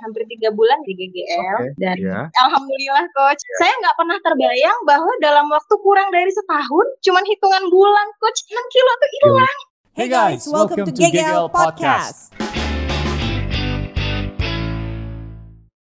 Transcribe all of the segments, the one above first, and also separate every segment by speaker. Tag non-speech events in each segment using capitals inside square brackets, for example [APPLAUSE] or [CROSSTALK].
Speaker 1: hampir tiga bulan di GGL
Speaker 2: Oke,
Speaker 1: dan
Speaker 2: iya.
Speaker 1: alhamdulillah coach. Saya nggak pernah terbayang bahwa dalam waktu kurang dari setahun, cuman hitungan bulan coach 6 kilo tuh hilang.
Speaker 3: Hey guys, welcome, to GGL Podcast.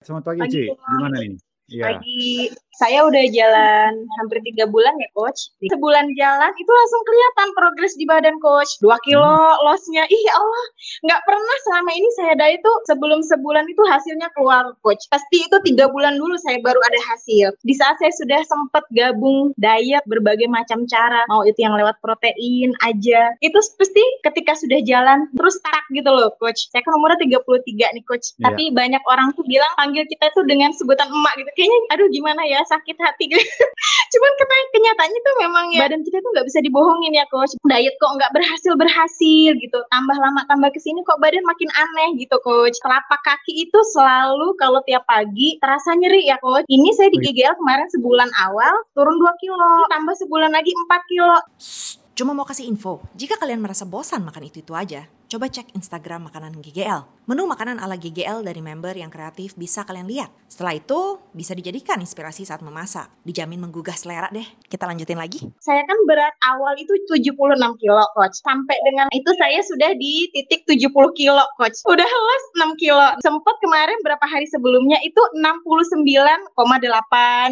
Speaker 2: Selamat pagi,
Speaker 1: Pagi,
Speaker 2: Ci. Gimana nih? Iya.
Speaker 1: Pagi, saya udah jalan hampir tiga bulan ya coach. Sebulan jalan itu langsung kelihatan progres di badan coach. Dua kilo lossnya, ih ya Allah, nggak pernah selama ini saya diet itu sebelum sebulan itu hasilnya keluar coach. Pasti itu tiga bulan dulu saya baru ada hasil. Di saat saya sudah sempat gabung diet berbagai macam cara, mau itu yang lewat protein aja, itu pasti ketika sudah jalan terus stuck gitu loh coach. Saya kan umurnya 33 nih coach,
Speaker 2: Iya.
Speaker 1: tapi banyak orang tuh bilang panggil kita tuh dengan sebutan emak gitu. Kayaknya aduh gimana ya sakit hati gitu. [LAUGHS] Cuman kata- kenyataannya tuh memang ya badan kita tuh nggak bisa dibohongin ya coach. Diet kok nggak berhasil berhasil gitu. Tambah lama tambah ke sini kok badan makin aneh gitu coach. Telapak kaki itu selalu kalau tiap pagi terasa nyeri ya coach. Ini saya di. GGL kemarin sebulan awal turun 2 kilo. Tambah sebulan lagi 4 kilo.
Speaker 3: Cuma mau kasih info, jika kalian merasa bosan makan itu-itu aja, coba cek Instagram makanan GGL. Menu makanan ala GGL dari member yang kreatif bisa kalian lihat. Setelah itu, bisa dijadikan inspirasi saat memasak. Dijamin menggugah selera deh. Kita lanjutin lagi.
Speaker 1: Saya kan berat awal itu 76 kilo coach. Sampai dengan itu saya sudah di titik 70 kilo coach. Udah les 6 kilo. Sempet kemarin berapa hari sebelumnya itu 69,8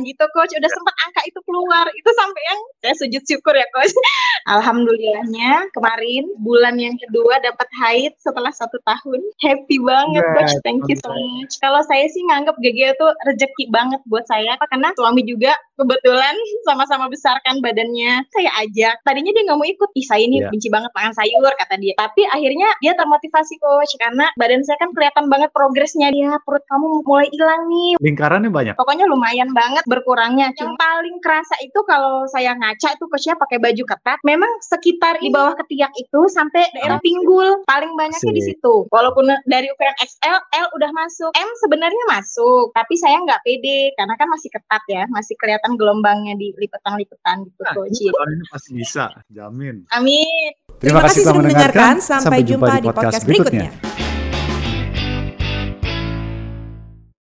Speaker 1: gitu coach. Udah sempet angka itu keluar. Itu sampai yang saya sujud syukur ya coach. [LAUGHS] Alhamdulillahnya kemarin bulan yang kedua dapat haid setelah satu tahun. Happy banget coach.
Speaker 2: Congrats,
Speaker 1: Thank you so much. Kalau saya sih nganggap GG itu rezeki banget buat saya karena suami juga kebetulan sama-sama besarkan badannya. Saya ajak. Tadinya dia nggak mau ikut. Ih saya ini
Speaker 2: Iya.
Speaker 1: benci banget makan sayur kata dia. Tapi akhirnya dia termotivasi coach karena badan saya kan kelihatan banget progresnya dia. Perut kamu mulai hilang nih.
Speaker 2: Lingkarannya banyak.
Speaker 1: Pokoknya lumayan banget berkurangnya. Yang paling kerasa itu kalau saya ngaca itu coachnya pakai baju ketat. Memang sekitar di bawah ketiak itu sampai daerah pinggul. Paling banyaknya di situ. Walaupun dari ukuran XL, L udah masuk. M sebenarnya masuk. Tapi saya nggak pede karena kan masih ketat ya. Masih kelihatan gelombangnya di lipetan-lipetan gitu
Speaker 2: Nah,
Speaker 1: coach.
Speaker 2: ini pasti bisa, jamin.
Speaker 1: Amin.
Speaker 3: Terima kasih sudah mendengarkan. Sampai jumpa di podcast berikutnya.